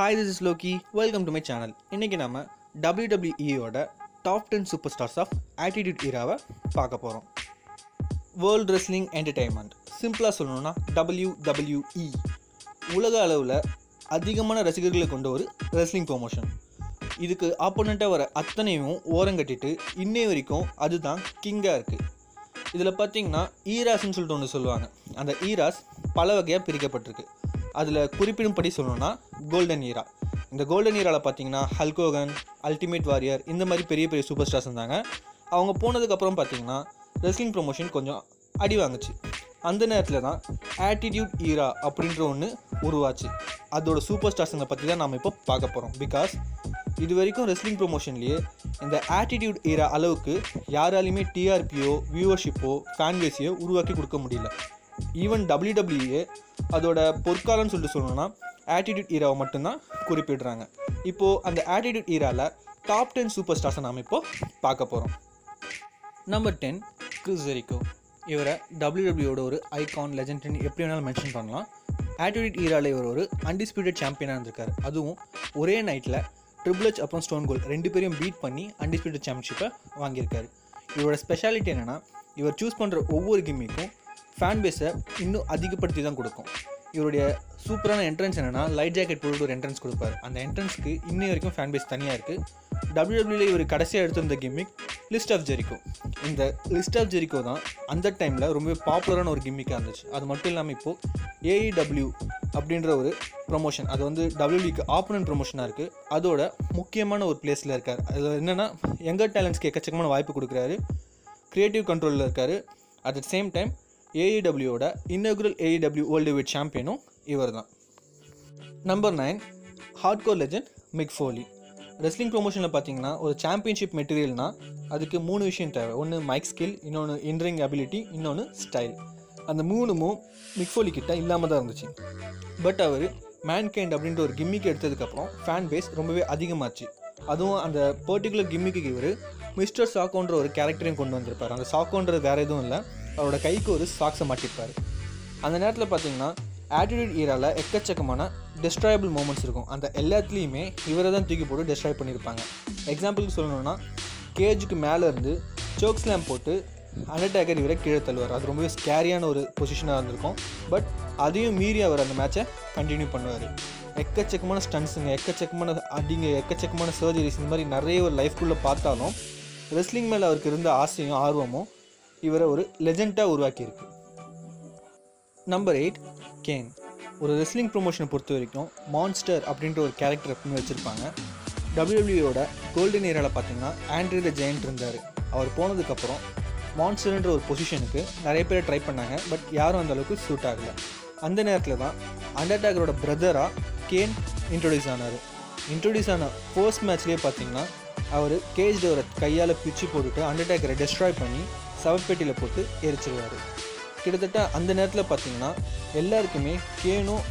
Hi this is Lokki welcome to my channel இன்றைக்கி நம்ம டபிள்யூடபிள்யூஇயோட top ten super stars of attitude ஈராவை பார்க்க போகிறோம் world wrestling entertainment சிம்பிளாக சொல்லணும்னா டபிள்யூடபிள்யூஇ உலக அளவில் அதிகமான ரசிகர்களை கொண்ட ஒரு ரெஸ்லிங் ப்ரொமோஷன் இதுக்கு ஆப்போனண்ட்டாக வர அத்தனையும் ஓரங்கட்டிட்டு இன்னை வரைக்கும் அதுதான் கிங்காக இருக்குது இதில் பார்த்தீங்கன்னா ஈராஸ்ன்னு சொல்லிட்டு ஒன்று சொல்லுவாங்க. அந்த ஈராஸ் பல வகையாக பிரிக்கப்பட்டிருக்கு. அதில் குறிப்பிடும்படி சொல்லணும்னா கோல்டன் ஈரா இந்த கோல்டன் ஈராவில் பார்த்தீங்கன்னா ஹல்கோகன் அல்டிமேட் வாரியர் இந்த மாதிரி பெரிய பெரிய சூப்பர் ஸ்டார்ஸ் இருந்தாங்க. அவங்க போனதுக்கப்புறம் பார்த்தீங்கன்னா ரெஸ்லிங் ப்ரொமோஷன் கொஞ்சம் அடி வாங்குச்சு. அந்த நேரத்தில் தான் ஆட்டிடியூட் ஈரா அப்படின்ற ஒன்று உருவாச்சு. அதோட சூப்பர் ஸ்டார்ஸுங்களை பற்றி தான் நாம் இப்போ பார்க்க போகிறோம் பிகாஸ் இது வரைக்கும் ரெஸ்லிங் ப்ரொமோஷன்லேயே இந்த ஆட்டிடியூட் ஈரா அளவுக்கு யாராலையுமே டிஆர்பியோ வியூவர்ஷிப்போ ஃபேன்பேஸையோ உருவாக்கி கொடுக்க முடியல. ஈவன் டபிள்யூடபிள்யூஏ அதோட பொற்காலம்னு சொல்லிட்டு சொல்லணும்னா ஆட்டிடியூட் ஈராவை மட்டும்தான் குறிப்பிடுறாங்க. இப்போது அந்த ஆட்டிடியூட் ஈராவில் டாப் டென் சூப்பர் ஸ்டார்ஸை நாம் இப்போ பார்க்க போகிறோம் நம்பர் டென் கிறிஸ் ஜெரிக்கோ இவரை டபிள்யூடபிள்யூட ஒரு ஐகான் லெஜண்ட்னு எப்படி வேணாலும் மென்ஷன் பண்ணலாம். ஆட்டிடியூட் ஈராவில் இவர் ஒரு அன்டிஸ்பியூட்டட் சாம்பியனாக இருந்திருக்காரு. அதுவும் ஒரே நைட்டில் ட்ரிபிள் எச் அப்புறம் ஸ்டோன் கோல் ரெண்டு பேரையும் பீட் பண்ணி அன்டிஸ்பியூட்டட் சாம்பியன்ஷிப்பை வாங்கியிருக்காரு. இவரோட ஸ்பெஷாலிட்டி என்னென்னா இவர் சூஸ் பண்ணுற ஒவ்வொரு கிம்மிக்கும் ஃபேன் பேஸை இன்னும் அதிகப்படுத்தி தான் கொடுக்கும். இவருடைய சூப்பரான என்ட்ரன்ஸ் என்னென்னா லைட் ஜாக்கெட் போட்டு ஒரு என்ட்ரன்ஸ் கொடுப்பாரு. அந்த என்ட்ரன்ஸ்க்கு இன்னை வரைக்கும் ஃபேன் பேஸ் தனியாக இருக்குது டபிள்யூடபிள்யூல இவர் கடைசியாக எடுத்திருந்த கிம்மிக் லிஸ்ட் ஆஃப் ஜெரிக்கோ இந்த லிஸ்ட் ஆஃப் ஜெரிக்கோ தான் அந்த டைமில் ரொம்பவே பாப்புலரான ஒரு கிம்மிக்காக இருந்துச்சு. அது மட்டும் இல்லாமல் இப்போது ஏஇடபிள்யூ அப்படின்ற ஒரு ப்ரொமோஷன் அது வந்து டபிள்யூபிக்கு ஆப்போனன்ட் ப்ரொமோஷனாக இருக்குது அதோட முக்கியமான ஒரு பிளேஸில் இருக்கார். அதில் என்னென்னா எங்கர் டேலண்ட்ஸ்க்கு எக்கச்சக்கமான வாய்ப்பு கொடுக்குறாரு. க்ரியேட்டிவ் கண்ட்ரோலில் இருக்கார். அட் த சேம் டைம் ஏஇடபிள்யூட இன்னகுரல் ஏஇடபிள்யூ வேர்ல்டு வைட் சாம்பியனும் இவர் தான் number nine hardcore legend Mick Foley wrestling ப்ரொமோஷனில் பார்த்தீங்கன்னா ஒரு சாம்பியன்ஷிப் மெட்டீரியல்னா அதுக்கு மூணு விஷயம் தேவை. ஒன்று மைக் ஸ்கில் இன்னொன்று இன்ரிங் அபிலிட்டி இன்னொன்று ஸ்டைல் அந்த மூணுமும் மிக்ஃபோலி கிட்ட இல்லாமல் தான் இருந்துச்சு. பட் அவர் மேன்கைண்ட் அப்படின்ற ஒரு கிம்மிக்கு எடுத்ததுக்கப்புறம் ஃபேன் பேஸ் ரொம்பவே அதிகமாச்சு. அதுவும் அந்த பர்டிகுலர் கிம்மிக்கு இவர் மிஸ்டர் சாக்கோன்ற ஒரு கேரக்டரையும் கொண்டு வந்திருப்பார். அந்த சாக்கோன்றது வேறு எதுவும் இல்லை. அவரோட கைக்கு ஒரு சாக்ஸை மாட்டிருப்பார். அந்த நேரத்தில் பார்த்தீங்கன்னா ஆட்டிடியூட் ஈராவில் எக்கச்சக்கமான டிஸ்ட்ராயபிள் மூமெண்ட்ஸ் இருக்கும். அந்த எல்லாத்துலேயுமே இவரை தான் தூக்கி போட்டு டிஸ்ட்ராய் பண்ணியிருப்பாங்க எக்ஸாம்பிளுக்கு சொல்லணும்னா கேஜுக்கு மேலே இருந்து சோக் ஸ்லாம் போட்டு அண்டர்டேக்கர் இவரை கீழே தள்ளுவார். அது ரொம்பவே ஸ்கேரியான ஒரு பொசிஷனாக இருந்திருக்கும். பட் அதையும் மீறி அவர் அந்த மேட்சை கண்டினியூ பண்ணுவார். எக்கச்சக்கமான ஸ்டன்ஸுங்க எக்கச்சக்கமான அடிங்க எக்கச்சக்கமான சர்ஜரிஸ் இந்த மாதிரி நிறைய ஒரு லைஃப்குள்ளே பார்த்தாலும் ரெஸ்லிங் மேலே அவருக்கு இருந்த ஆசையும் ஆர்வமும் இவரை ஒரு லெஜெண்டாக உருவாக்கியிருக்கு. நம்பர் எயிட் கேன் ஒரு ரெஸ்லிங் ப்ரொமோஷனை பொறுத்த வரைக்கும் மான்ஸ்டர் அப்படின்ற ஒரு கேரக்டர் அப்படின்னு வச்சுருப்பாங்க. டபிள்யூடபிள்யூட கோல்டன் ஏரியாவில் பார்த்தீங்கன்னா ஆண்ட்ரி த ஜெயண்ட் இருந்தார். அவர் போனதுக்கப்புறம் மான்ஸ்டர்ன்ற ஒரு பொசிஷனுக்கு நிறைய பேர் ட்ரை பண்ணாங்க பட் யாரும் அந்த அளவுக்கு சூட் ஆகலை. அந்த நேரத்தில் தான் அண்டர்டாகரோட பிரதராக கேன் இன்ட்ரொடியூஸ் ஆனார். இன்ட்ரொடியூஸ் ஆன ஃபர்ஸ்ட் மேட்ச்லேயே பார்த்தீங்கன்னா அவர் கேஜ் டோரை கையால் பிச்சு போட்டுட்டு அண்டர்டேக்கரை டெஸ்ட்ராய் பண்ணி சவப்பேட்டியில் போட்டு எரிச்சிருவார். கிட்டத்தட்ட அந்த நேரத்தில் பார்த்தீங்கன்னா எல்லாருக்குமே கேனும்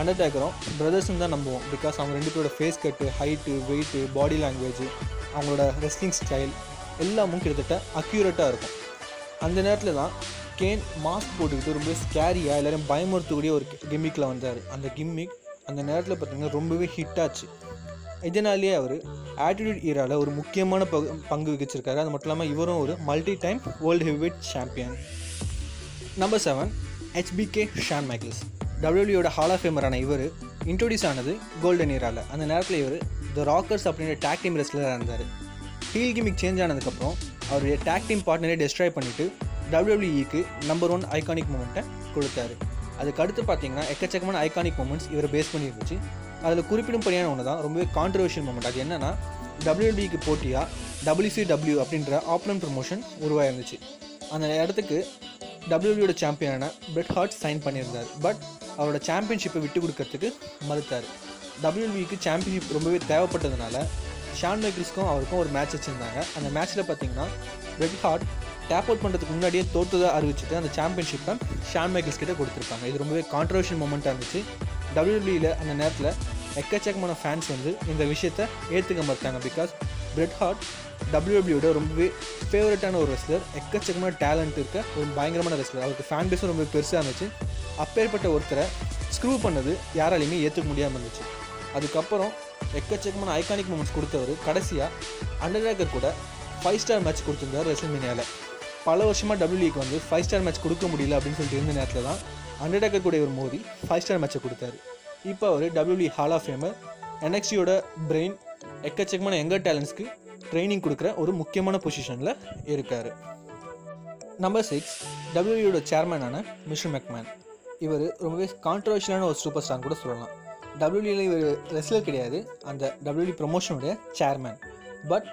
அண்டர்டேக்கரும் பிரதர்ஸ்னு தான் நம்புவோம். பிகாஸ் அவங்க ரெண்டு பேரோட face cut height weight body language அவங்களோட ரெஸ்லிங் ஸ்டைல் எல்லாமும் கிட்டத்தட்ட அக்யூரேட்டாக இருக்கும். அந்த நேரத்தில் தான் கேன் மாஸ்க் போட்டுக்கிட்டு ரொம்ப ஸ்கேரியாக எல்லோரும் பயமுறுத்தக்கூடிய ஒரு கிம்மிக்கில் வந்தார். அந்த கிம்மிக் அந்த நேரத்தில் பார்த்தீங்கன்னா ரொம்பவே ஹிட் ஆச்சு. இதனாலேயே அவர் ஆட்டிடியூட் ஈராவில் ஒரு முக்கியமான பங்கு பங்கு வகிச்சிருக்காரு. அது மட்டும் இல்லாமல் இவரும் ஒரு multi time world heavyweight champion number seven HBK Shawn Michaels டபிள்யூடியோட hall of ஃபேமரான இவர் இன்ட்ரோடியூஸ் ஆனது கோல்டன் ஈராவில் அந்த நேரத்தில் இவர் த ராக்கர்ஸ் அப்படின்ற டேக் டீம் ரெஸ்லராக இருந்தார். ஹீல் கிமிக் சேஞ்ச் ஆனதுக்கப்புறம் அவருடைய டேக் டீம் பார்ட்னரை டெஸ்ட்ராய் பண்ணிவிட்டு டபிள்யூபிஇக்கு நம்பர் ஒன் ஐகானிக் மூமெண்ட்டை கொடுத்தாரு. அதுக்கு அடுத்து பார்த்தீங்கன்னா எக்கச்சக்கமான ஐகானிக் மூமெண்ட்ஸ் இவரை பேஸ் பண்ணி இருந்துச்சு அதில் குறிப்பிடும்படியான ஒன்று தான் ரொம்பவே கான்ட்ரவர்ஷியல் மூமெண்ட் அது என்னென்னா டபிள்யூடிக்கு போட்டியாக டபிள்யூசிடபிள்யூ அப்படின்ற ஆப்னன் ப்ரொமோஷன் உருவாயிருந்துச்சு. அந்த இடத்துக்கு டபிள்யூபியோட சாம்பியனான பிரெட் ஹார்ட் சைன் பண்ணியிருந்தார். பட் அவரோட சாம்பியன்ஷிப்பை விட்டு கொடுக்கறதுக்கு மறுத்தார். டபிள்யூபிக்கு சாம்பியன்ஷிப் ரொம்பவே தேவைப்பட்டதுனால ஷான் மைக்கிள்ஸ்க்கும் அவருக்கும் ஒரு மேட்ச் வச்சுருந்தாங்க. அந்த மேட்ச்சில் பார்த்தீங்கன்னா பிரெட் ஹார்ட் டேப் அவுட் பண்ணுறதுக்கு முன்னாடியே தோற்றதாக அறிவிச்சிட்டு அந்த சாம்பியன்ஷிப்பை ஷான் மைக்கிள்ஸ் கிட்டே கொடுத்துருப்பாங்க. இது ரொம்பவே கான்ட்ரவர்ஷியல் மூமெண்ட்டாக இருந்துச்சு. டபிள்யூபியில் அந்த நேரத்தில் எக்கச்சக்கமான ஃபேன்ஸ் வந்து இந்த விஷயத்தை ஏற்றுக்க மாட்டாங்க பிகாஸ் பிரெட் ஹார்ட் டபிள்யூடபிள்யூட ரொம்பவே ஃபேவரட்டான ஒரு ரெஸ்லர் எக்கச்சக்கமான டேலண்ட் இருக்க ஒரு பயங்கரமான ரெஸ்லர் அவருக்கு ஃபேன் பேஸும் ரொம்ப பெருசாக இருந்துச்சு. அப்பேற்பட்ட ஒருத்தரை ஸ்க்ரூ பண்ணது யாராலையுமே ஏற்றுக்க முடியாமல் இருந்துச்சு. அதுக்கப்புறம் எக்கச்சக்கமான ஐகானிக் மூமெண்ட்ஸ் கொடுத்தவர் கடைசியாக அண்டர்டேக்கர் கூட ஃபைவ் ஸ்டார் மேட்ச் கொடுத்துருந்தார் ரெசல்மேனியாவில் பல வருஷமாக டபிள்யூக்கு வந்து ஃபைவ் ஸ்டார் மேட்ச் கொடுக்க முடியல அப்படின்னு சொல்லிட்டு இருந்த நேரத்தில் தான் அண்டர்டேக்கர் கூட இவர் மோதி ஃபைவ் ஸ்டார் மேட்சை கொடுத்தாரு. இப்போ அவர் டபிள்யூபி ஹால் ஆஃப் ஃபேமர் என்எக்ஸியோட பிரெயின் எக்கச்சக்கமான எங்கர் டேலண்ட்ஸ்க்கு ட்ரைனிங் கொடுக்குற ஒரு முக்கியமான பொசிஷனில் இருக்கார். நம்பர் சிக்ஸ் டபிள்யூயோட சேர்மனான மிஷன் மெக்மேன் இவர் ரொம்பவே கான்ட்ரவர்ஷியலான ஒரு சூப்பர் ஸ்டார் கூட சொல்லலாம். டபிள்யூல இவர் ரெஸ்லர் கிடையாது அந்த டபிள்யூ ப்ரொமோஷனுடைய சேர்மேன் பட்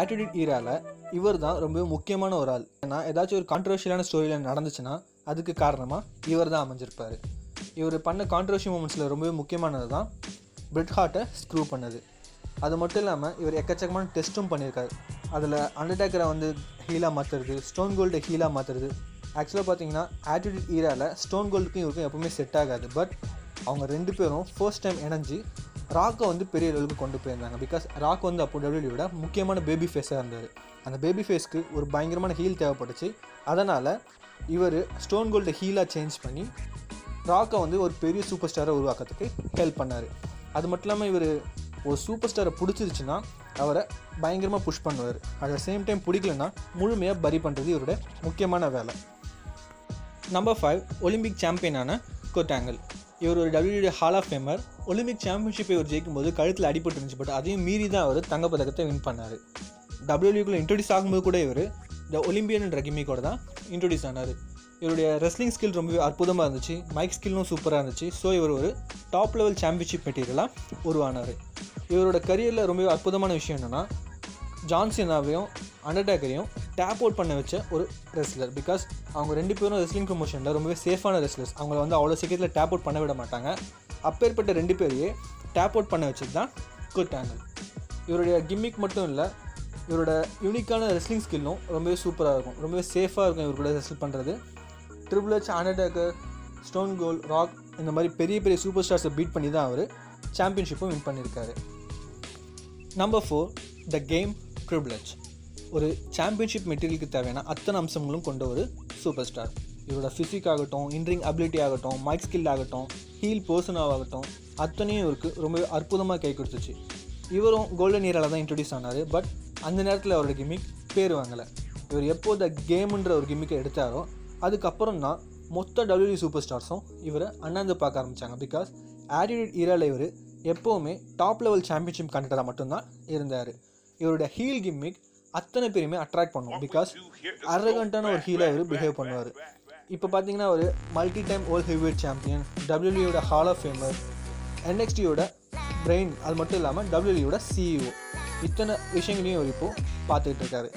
ஆட்டிடியூட் ஈரால இவர் தான் ரொம்பவே முக்கியமான ஒரு ஆள். ஏன்னா ஏதாச்சும் ஒரு கான்ட்ரவர்ஷியலான ஸ்டோரியில் நடந்துச்சுன்னா அதுக்கு காரணமாக இவர் தான் அமைஞ்சிருப்பார். இவர் பண்ண கான்ட்ரவர்ஷி மூமெண்ட்ஸில் ரொம்பவே முக்கியமானது தான் பிரெட் ஹார்ட்டை ஸ்க்ரூ பண்ணது. அது மட்டும் இல்லாமல் இவர் எக்கச்சக்கமான டெஸ்ட்டும் பண்ணியிருக்காரு அதில் அண்டர்டேக்கரை வந்து ஹீலாக மாற்றுறது ஸ்டோன் கோல்டு ஹீலாக மாற்றுறது ஆக்சுவலாக பார்த்தீங்கன்னா ஆட்டிடியூட் ஈராவில் ஸ்டோன் கோல்டுக்கும் இவருக்கும் எப்பவுமே செட் ஆகாது. பட் அவங்க ரெண்டு பேரும் ஃபர்ஸ்ட் டைம் இணைஞ்சு ராக்கை வந்து பெரிய லெவலுக்கு கொண்டு போயிருந்தாங்க. பிகாஸ் ராக் வந்து அப்போ டபிள்யூட முக்கியமான பேபி ஃபேஸாக இருந்தார் அந்த பேபி ஃபேஸ்க்கு ஒரு பயங்கரமான ஹீல் தேவைப்பட்டுச்சு. அதனால் இவர் ஸ்டோன் கோல்டு ஹீலாக சேஞ்ச் பண்ணி ராக்கை வந்து ஒரு பெரிய சூப்பர் ஸ்டாரை உருவாக்கிறதுக்கு ஹெல்ப் பண்ணார். அது மட்டும் இல்லாமல் இவர் ஒரு சூப்பர் ஸ்டாரை பிடிச்சிருச்சுன்னா அவரை பயங்கரமாக புஷ் பண்ணுவார். அட் சேம் டைம் பிடிக்கலன்னா முழுமையாக பரி பண்ணுறது இவரோட முக்கியமான வேலை. நம்பர் ஃபைவ் ஒலிம்பிக் சாம்பியனான கோட்டாங்கல் இவர் ஒரு WWE hall of famer Olympic சாம்பியன்ஷிப்பை இவர் ஜெயிக்கும்போது கழுத்தில் அடிபட்டு இருந்துச்சு பட் அதையும் மீறி தான் அவர் தங்கப்பதக்கத்தை வின் பண்ணார். டபிள்யூக்குள்ளே இன்ட்ரடியூஸ் ஆகும்போது கூட இவர் இந்த ஒலிம்பியன்ன்ற கிமிக்கோட தான் இன்ட்ரடியூஸ் ஆனார். இவருடைய ரெஸ்லிங் ஸ்கில் ரொம்பவே அற்புதமாக இருந்துச்சு. மைக் ஸ்கில்லும் சூப்பராக இருந்துச்சு. ஸோ இவர் ஒரு டாப் லெவல் சாம்பியன்ஷிப் மெட்டீரியலாக உருவானார். இவரோட கரியரில் ரொம்பவே அற்புதமான விஷயம் என்னென்னா ஜான்சினாவையும் அண்டர்டேக்கரையும் டேப் அவுட் பண்ண வச்ச ஒரு ரெஸ்லர் பிகாஸ் அவங்க ரெண்டு பேரும் ரெஸ்லிங் ப்ரொமோஷனில் ரொம்பவே சேஃபான ரெஸ்லர்ஸ் அவங்கள வந்து அவ்வளோ சீக்கிரத்தில் டேப் அவுட் பண்ண விட மாட்டாங்க. அப்பேற்பட்ட ரெண்டு பேரையே டேப் அவுட் பண்ண வச்சது தான் குட் ஆங்கிள் இவருடைய கிம்மிக் மட்டும் இல்லை இவரோட யூனிக்கான ரெஸ்லிங் ஸ்கில்லும் ரொம்பவே சூப்பராக இருக்கும். ரொம்பவே சேஃபாக இருக்கும் இவர் கூட ரெஸ்ல் பண்ணுறது triple H Undertaker Stone Cold Rock இந்த மாதிரி பெரிய பெரிய சூப்பர் ஸ்டார்ஸை பீட் பண்ணி தான் அவர் சாம்பியன்ஷிப்பும் வின் பண்ணியிருக்காரு number four the game triple ஒரு சாம்பியன்ஷிப் மெட்டீரியலுக்கு தேவையான அத்தனை அம்சங்களும் கொண்ட ஒரு சூப்பர் ஸ்டார் இவரோட ஃபிசிக் ஆகட்டும் இன்ட்ரிங் அபிலிட்டி ஆகட்டும் மைக் ஸ்கில் ஆகட்டும் ஹீல் பர்சனாக ஆகட்டும் அத்தனையும் இவருக்கு ரொம்ப அற்புதமாக கை கொடுத்துச்சு. இவரும் கோல்டன் இயரால் தான் இன்ட்ரடியூஸ் ஆனார் பட் அந்த நேரத்தில் அவரோட கிமிக் பேர் வாங்கலை. இவர் எப்போ த ஒரு கிமிக்கை எடுத்தாரோ அதுக்கப்புறம் தான் மொத்த டபிள்யூ சூப்பர் ஸ்டார்ஸும் இவரை அண்ணாந்து பார்க்க ஆரம்பித்தாங்க பிகாஸ் ஆட்டிடியூட் இரால இவர் எப்போவுமே டாப் லெவல் சாம்பியன்ஷிப் கண்டக்டராக மட்டும்தான் இருந்தார். இவருடைய ஹீல் கிம்மிக் அத்தனை பேருமே அட்ராக்ட் பண்ணும். பிகாஸ் அரகண்டான ஒரு ஹீலாக இவர் பிஹேவ் பண்ணுவார். இப்போ பார்த்தீங்கன்னா ஒரு multi time all heavyweight champion டபிள்யூடியோட hall of famer என்எக்ஸ்டியோட பிரெயின் அது மட்டும் இல்லாமல் டபிள்யூடியோட சிஇஓ இத்தனை விஷயங்களையும் இவர் இப்போது பார்த்துக்கிட்டு இருக்காரு.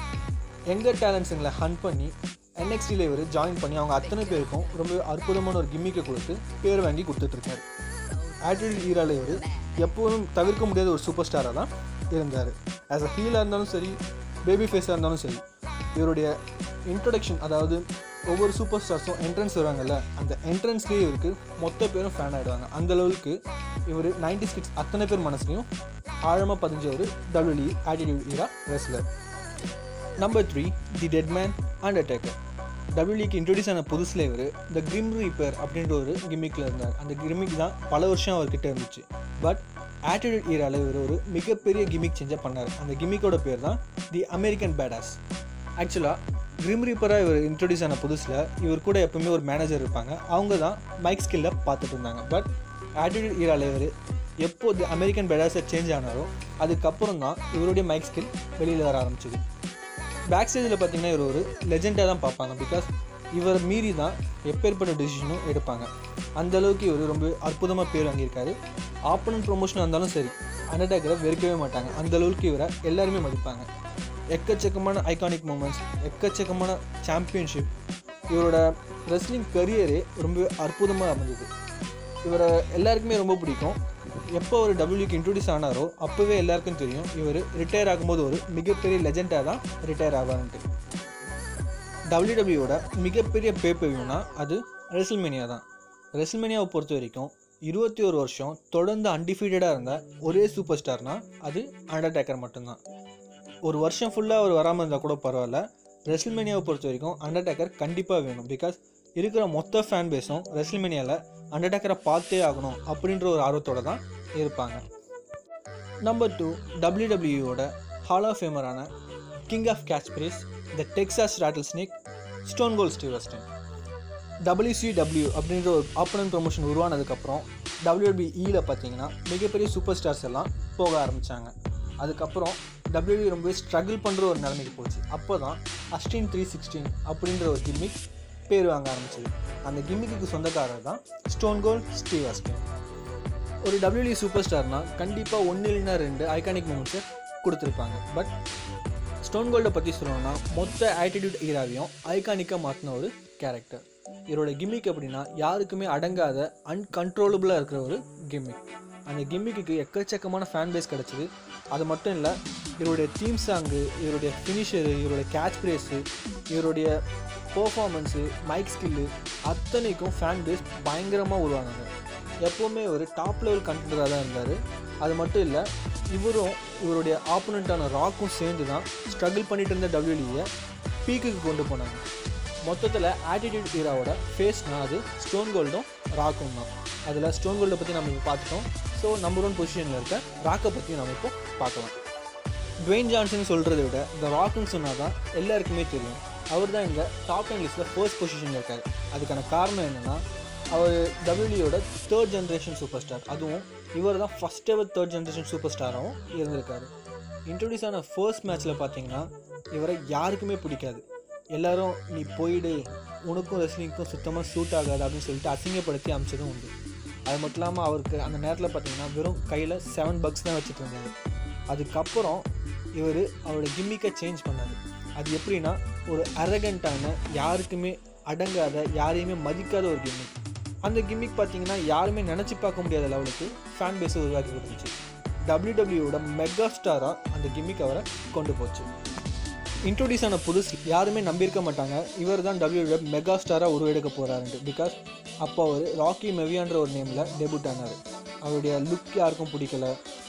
எங்கர் டேலண்ட்ஸுங்களை ஹன் பண்ணி என்எக்ஸ்டியில் இவர் ஜாயின் பண்ணி அவங்க அத்தனை பேருக்கும் ரொம்ப அற்புதமான ஒரு கிம்மிக்கை கொடுத்து பேர் வாங்கி கொடுத்துட்ருக்காரு. ஆட்டிடியூட் ஈரால இவர் எப்போதும் தவிர்க்க முடியாத ஒரு சூப்பர் ஸ்டாராக தான் இருந்தார். ஆஸ் அ ஹீலாக இருந்தாலும் சரி பேபி ஃபேஸாக இருந்தாலும் சரி இவருடைய இன்ட்ரொடக்ஷன் அதாவது ஒவ்வொரு சூப்பர் ஸ்டார்ஸும் என்ட்ரன்ஸ் வருவாங்கல்ல அந்த என்ட்ரன்ஸ்லேயே இவருக்கு மொத்த பேரும் ஃபேன் ஆகிடுவாங்க அந்த அளவுக்கு இவர் நைன்டி சிக்ஸ் அத்தனை பேர் மனசுலையும் ஆழமாக பதிஞ்ச ஒரு W attitude era wrestler number three the dead man Undertaker டபிள்யூக்கு introduce ஆன புதுசில் இவர் இந்த கிரிம் ரீப்பர் அப்படின்ற ஒரு கிமிக்கில் இருந்தார். அந்த கிமிக் தான் பல வருஷம் அவர்கிட்ட இருந்துச்சு. பட் ஆட்டிடியூட் ஈரால இவர் ஒரு மிகப்பெரிய கிமிக் சேஞ்சாக பண்ணார். அந்த கிமிக்கோட பேர் தான் தி அமெரிக்கன் பேடாஸ் ஆக்சுவலாக கிரிம் ரீப்பராக இவர் இன்ட்ரடியூஸ் ஆன புதுசில் இவர் கூட எப்பவுமே ஒரு மேனேஜர் இருப்பாங்க. அவங்க தான் மைக் ஸ்கில்ல பார்த்துட்டு இருந்தாங்க. பட் ஆட்டிடியூட் ஈரால இவர் எப்போது அமெரிக்கன் பேடாஸை சேஞ்ச் ஆனாரோ அதுக்கப்புறம் தான் இவருடைய மைக் ஸ்கில் வெளியில் வர ஆரம்பிச்சது. பேக் ஸ்டேஜில் பார்த்தீங்கன்னா இவர் ஒரு லெஜெண்டாக தான் பார்ப்பாங்க. பிகாஸ் இவர் மீறி தான் எப்பேற்பட்ட டிசிஷனும் எடுப்பாங்க. அந்த அளவுக்கு இவர் ரொம்ப அற்புதமாக பேர் வாங்கியிருக்காரு. ஆப்பனன் ப்ரொமோஷன் இருந்தாலும் சரி அண்டர்டேக்கரை வெறுக்கவே மாட்டாங்க. அந்த அளவுக்கு இவரை எல்லாருமே மதிப்பாங்க. எக்கச்சக்கமான ஐகானிக் மூமெண்ட்ஸ் எக்கச்சக்கமான சாம்பியன்ஷிப் இவரோட ரெஸ்லிங் கரியரே ரொம்ப அற்புதமாக அமைஞ்சது. இவரை எல்லாருக்குமே ரொம்ப பிடிக்கும். எப்போ ஒரு டபிள்யூக்கு இன்ட்ரடியூஸ் ஆனாரோ அப்போவே எல்லாருக்கும் தெரியும். இவர் ரிட்டையர் ஆகும்போது ஒரு மிகப்பெரிய லெஜெண்டாக தான் ரிட்டையர் ஆவார்ன்ட்டு. டபிள்யூடபிள்யூட மிகப்பெரிய பேப்பவியூனா அது ரெசில்மேனியா தான். ரெசில்மேனியாவை பொறுத்த வரைக்கும் இருபத்தி ஒரு வருஷம் தொடர்ந்து அன்டிஃபீட்டடாக இருந்த ஒரே சூப்பர் ஸ்டார்னால் அது அண்டர்டேக்கர் மட்டும்தான். ஒரு வருஷம் ஃபுல்லாக அவர் வராமல் இருந்தால் கூட பரவாயில்ல. ரெசில்மேனியாவை பொறுத்த வரைக்கும் அண்டர்டேக்கர் கண்டிப்பாக வேணும். பிகாஸ் இருக்கிற மொத்த ஃபேன் பேஸும் ரெசில்மேனியாவில் அண்டர்டேக்கரை பார்த்தே ஆகணும் அப்படின்ற ஒரு ஆர்வத்தோட தான் இருப்பாங்க நம்பர் டூ டபிள்யூடபிள்யூயோட hall of ஃபேமரான king of catch the Texas rattlesnake Stone Cold Steve Austin WCW அப்படின்ற ஒரு ஆப்பனன் ப்ரொமோஷன் உருவானதுக்கப்புறம் டபிள்யூபிஇயில் பார்த்தீங்கன்னா மிகப்பெரிய சூப்பர் ஸ்டார்ஸ் எல்லாம் போக ஆரம்பித்தாங்க அதுக்கப்புறம் டபிள்யூபி ரொம்பவே ஸ்ட்ரகிள் பண்ணுற ஒரு நிலைமைக்கு போச்சு. அப்போ தான் அஸ்டின் த்ரீ சிக்ஸ்டீன் அப்படின்ற ஒரு ஜிம்மிக் பேர் வாங்க ஆரம்பிச்சது. அந்த கிம்மிக்கு சொந்தக்காரர் தான் ஸ்டோன் கோல் ஸ்டீவ் அஸ்டின் ஒரு டபிள்யூலி சூப்பர் ஸ்டார்னா கண்டிப்பாக ஒன்று இல்லைன்னா ரெண்டு ஐகானிக் மூமெண்ட்ஸை கொடுத்துருப்பாங்க. பட் ஸ்டோன் கோல்டை பற்றி சொல்லணும்னா மொத்த ஆட்டிடியூட் ஈராவையும் ஐகானிக்காக மாற்றின ஒரு கேரக்டர் இவரோட கிம்மிக் அப்படின்னா யாருக்குமே அடங்காத அன்கன்ட்ரோலபுளாக இருக்கிற ஒரு கிம்மிக் அந்த கிம்மிக்கு எக்கச்சக்கமான ஃபேன் பேஸ் கிடச்சிது. அது மட்டும் இல்லை இவருடைய தீம் சாங்கு இவருடைய ஃபினிஷரு இவருடைய கேட்ச் பிரேஸு இவருடைய பர்ஃபார்மன்ஸு மைக் ஸ்கில்லு அத்தனைக்கும் ஃபேன் பேஸ் பயங்கரமாக உருவானாங்க எப்போவுமே ஒரு டாப் லெவல் கண்டென்டராக தான் இருந்தார். அது மட்டும் இல்லை இவரும் இவருடைய ஆப்போனண்ட்டான ராக்கும் சேர்ந்து தான் ஸ்ட்ரகிள் பண்ணிட்டு இருந்த டபிள்யூலியை பீக்குக்கு கொண்டு போனாங்க. மொத்தத்தில் ஆட்டிடியூட் ஹீராவோட ஃபேஸ்னால் அது. ஸ்டோன் கோல்டும் ராக்கும் தான். அதில் ஸ்டோன் கோல்டை பற்றி நம்ம இப்போ பார்த்துட்டோம். ஸோ நம்பர் ஒன் பொசிஷனில் இருக்க ராக்கை பற்றி நம்ம இப்போ பார்க்கலாம். ட்வேன் ஜான்சன் சொல்கிறத விட இந்த ராக்குன்னு சொன்னால் தான் எல்லாருக்குமே தெரியும். அவர் தான் இந்த டாப் டென் லிஸ்ட்டில் ஃபர்ஸ்ட் பொசிஷனில் இருக்கார். அதுக்கான காரணம் என்னென்னா அவர் டபிள்யூடியோட தேர்ட் ஜென்ரேஷன் சூப்பர் ஸ்டார் அதுவும் இவர் தான் first ever third generation super ஸ்டாராகவும் இருந்திருக்காரு. இன்ட்ரடியூஸ் ஆன ஃபர்ஸ்ட் மேட்ச்சில் பார்த்தீங்கன்னா இவரை யாருக்குமே பிடிக்காது. எல்லாரும் நீ போயிடு உனக்கும் ரெஸ்லிங்க்கும் சுத்தமாக சூட் ஆகாது அப்படின்னு சொல்லிட்டு அசிங்கப்படுத்தி அமைச்சதும் உண்டு. அது மட்டும் இல்லாமல் அவருக்கு அந்த நேரத்தில் பார்த்தீங்கன்னா வெறும் கையில் செவன் பக்ஸ் தான் வச்சுட்டு இருந்தாரு. அதுக்கப்புறம் இவர் அவரோட கிம்மிக்கை சேஞ்ச் பண்ணார். அது எப்படின்னா ஒரு அரகண்ட்டான யாருக்குமே அடங்காத யாரையுமே மதிக்காத ஒரு கிம்மிக் அந்த கிம்மிக் பார்த்தீங்கன்னா யாருமே நினச்சி பார்க்க முடியாத லெவலுக்கு ஃபேன் பேஸை உருவாக்கி கொடுத்துச்சு. டபிள்யூடபிள்யூட மெகா ஸ்டாராக அந்த கிம்மிக் அவரை கொண்டு போச்சு. இன்ட்ரோடியூஸ் ஆன புதுசு யாருமே நம்பியிருக்க மாட்டாங்க. இவர் தான் டபிள்யூட மெகா ஸ்டாராக உருவெடுக்க போகிறாருன்ட்டு பிகாஸ் அப்போ அவர் ராக்கி மெவியான்ற ஒரு நேமில் டெபியூட் ஆனார். அவருடைய லுக் யாருக்கும் பிடிக்கல.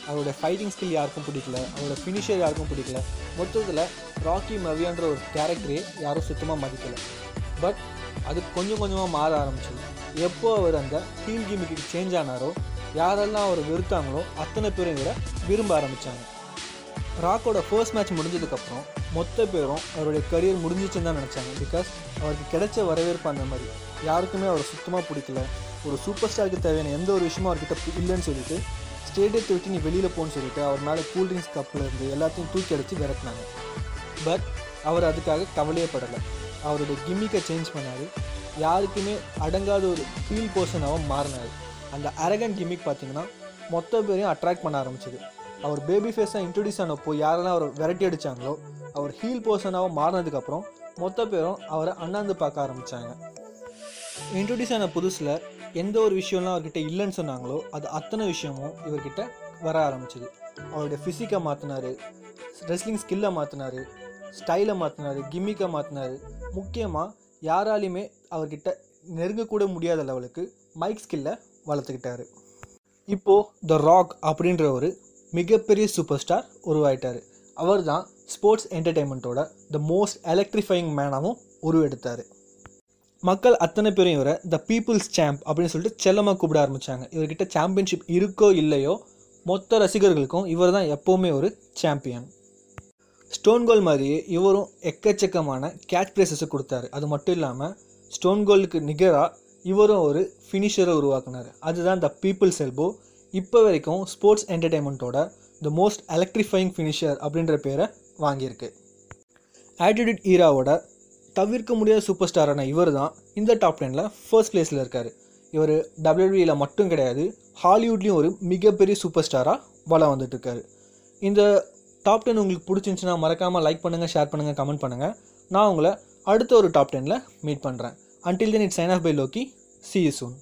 அவருடைய ஃபைட்டிங் ஸ்கில் யாருக்கும் பிடிக்கல அவரோட ஃபினிஷர் யாருக்கும் பிடிக்கல. மொத்தத்தில் ராக்கி மவியான்ற ஒரு கேரக்டரே யாரும் சுத்தமாக மதிக்கலை. பட் அது கொஞ்சம் கொஞ்சமாக மாற ஆரம்பிச்சது. எப்போ அவர் அந்த டீம் கிமிக்கு சேஞ்ச் ஆனாரோ யாரெல்லாம் அவர் வெறுத்தாங்களோ அத்தனை பேரும் இவரை விரும்ப ஆரம்பித்தாங்க ராக்கோட ஃபர்ஸ்ட் மேட்ச் முடிஞ்சதுக்கப்புறம் மொத்த பேரும் அவருடைய கரியர் முடிஞ்சிச்சுன்னு தான் நினச்சாங்க. பிகாஸ் அவருக்கு கிடைச்ச வரவேற்பு அந்த மாதிரி. யாருக்குமே அவரை சுத்தமாக பிடிக்கல. ஒரு சூப்பர் ஸ்டாருக்கு தேவையான எந்த ஒரு விஷயமும் அவர்கிட்ட இல்லைன்னு சொல்லிட்டு ஸ்டேடியத்தை விட்டு நீ வெளியில் போன்னு சொல்லிட்டு அவர் மேலே கூல்ட்ரிங்க்ஸ் கப்பில் இருந்து எல்லாத்தையும் தூக்கி அடித்து விரட்டினாங்க. பட் அவர் அதுக்காக கவலையே படலை. அவருடைய கிம்மிக்கை சேஞ்ச் பண்ணார். யாருக்குமே அடங்காத ஒரு ஃபீல் பர்சனாகவும் மாறினார். அந்த அரகன் கிம்மிக் பார்த்தீங்கன்னா மொத்த பேரையும் அட்ராக்ட் பண்ண ஆரம்பிச்சது. அவர் பேபி ஃபேஸாக இன்ட்ரடியூஸ் ஆனப்போ யாரெல்லாம் அவர் விரட்டி அடித்தாங்களோ அவர் ஹீல் பர்சனாக மாறினதுக்கப்புறம் மொத்த பேரும் அவரை அண்ணாந்து பார்க்க ஆரம்பித்தாங்க இன்ட்ரடியூஸ் ஆன புதுசில் எந்த ஒரு விஷயம்லாம் அவர்கிட்ட இல்லைன்னு சொன்னாங்களோ அது அத்தனை விஷயமும் இவர்கிட்ட வர ஆரம்பிச்சது. அவருடைய ஃபிசிக்கை மாற்றினாரு ரெஸ்லிங் ஸ்கில்லை மாற்றினாரு ஸ்டைலை மாற்றினாரு கிம்மிக்கை மாற்றினாரு முக்கியமாக யாராலையுமே அவர்கிட்ட நெருங்கக்கூட முடியாத லெவலுக்கு மைக் ஸ்கில்லை வளர்த்துக்கிட்டாரு. இப்போது த ராக் அப்படின்ற ஒரு மிகப்பெரிய சூப்பர் ஸ்டார் உருவாயிட்டார். அவர் தான் ஸ்போர்ட்ஸ் என்டர்டெயின்மெண்ட்டோட த மோஸ்ட் எலக்ட்ரிஃபைங் மேனாகவும் உருவெடுத்தார். மக்கள் அத்தனை பேரும் இவரை த பீப்புள்ஸ் சாம்ப் அப்படின்னு சொல்லிட்டு செல்லமாக கூப்பிட ஆரம்பித்தாங்க இவர்கிட்ட சாம்பியன்ஷிப் இருக்கோ இல்லையோ மொத்த ரசிகர்களுக்கும் இவர் தான் எப்போவுமே ஒரு சாம்பியன் ஸ்டோன் கோல் மாதிரியே இவரும் எக்கச்சக்கமான கேட்ச் ப்ரைஸஸை கொடுத்தாரு. அது மட்டும் இல்லாமல் ஸ்டோன் கோலுக்கு நிகராக இவரும் ஒரு ஃபினிஷரை உருவாக்குனார். அதுதான் த பீப்புள்ஸ் எல்போ இப்போ வரைக்கும் ஸ்போர்ட்ஸ் என்டர்டெயின்மெண்ட்டோட த மோஸ்ட் எலக்ட்ரிஃபைங் ஃபினிஷர் அப்படின்ற பேரை வாங்கியிருக்கு. ஆட்டிடியூட் ஈராவோட தவிர்க்க முடியாத சூப்பர் ஸ்டாரான இவர் தான் இந்த டாப் டெனில் ஃபர்ஸ்ட் பிளேஸில் இருக்கார். இவர் டபிள்யூடியில் மட்டும் கிடையாது ஹாலிவுட்லேயும் ஒரு மிகப்பெரிய சூப்பர் ஸ்டாராக வளம் வந்துட்டுருக்காரு. இந்த டாப் டென் உங்களுக்கு பிடிச்சிருந்துச்சுன்னா மறக்காமல் லைக் பண்ணுங்கள் ஷேர் பண்ணுங்கள் கமெண்ட் பண்ணுங்கள் நான் உங்களை அடுத்த ஒரு டாப் டெனில் மீட் பண்ணுறேன் until then it's sign off bye Lokki see you soon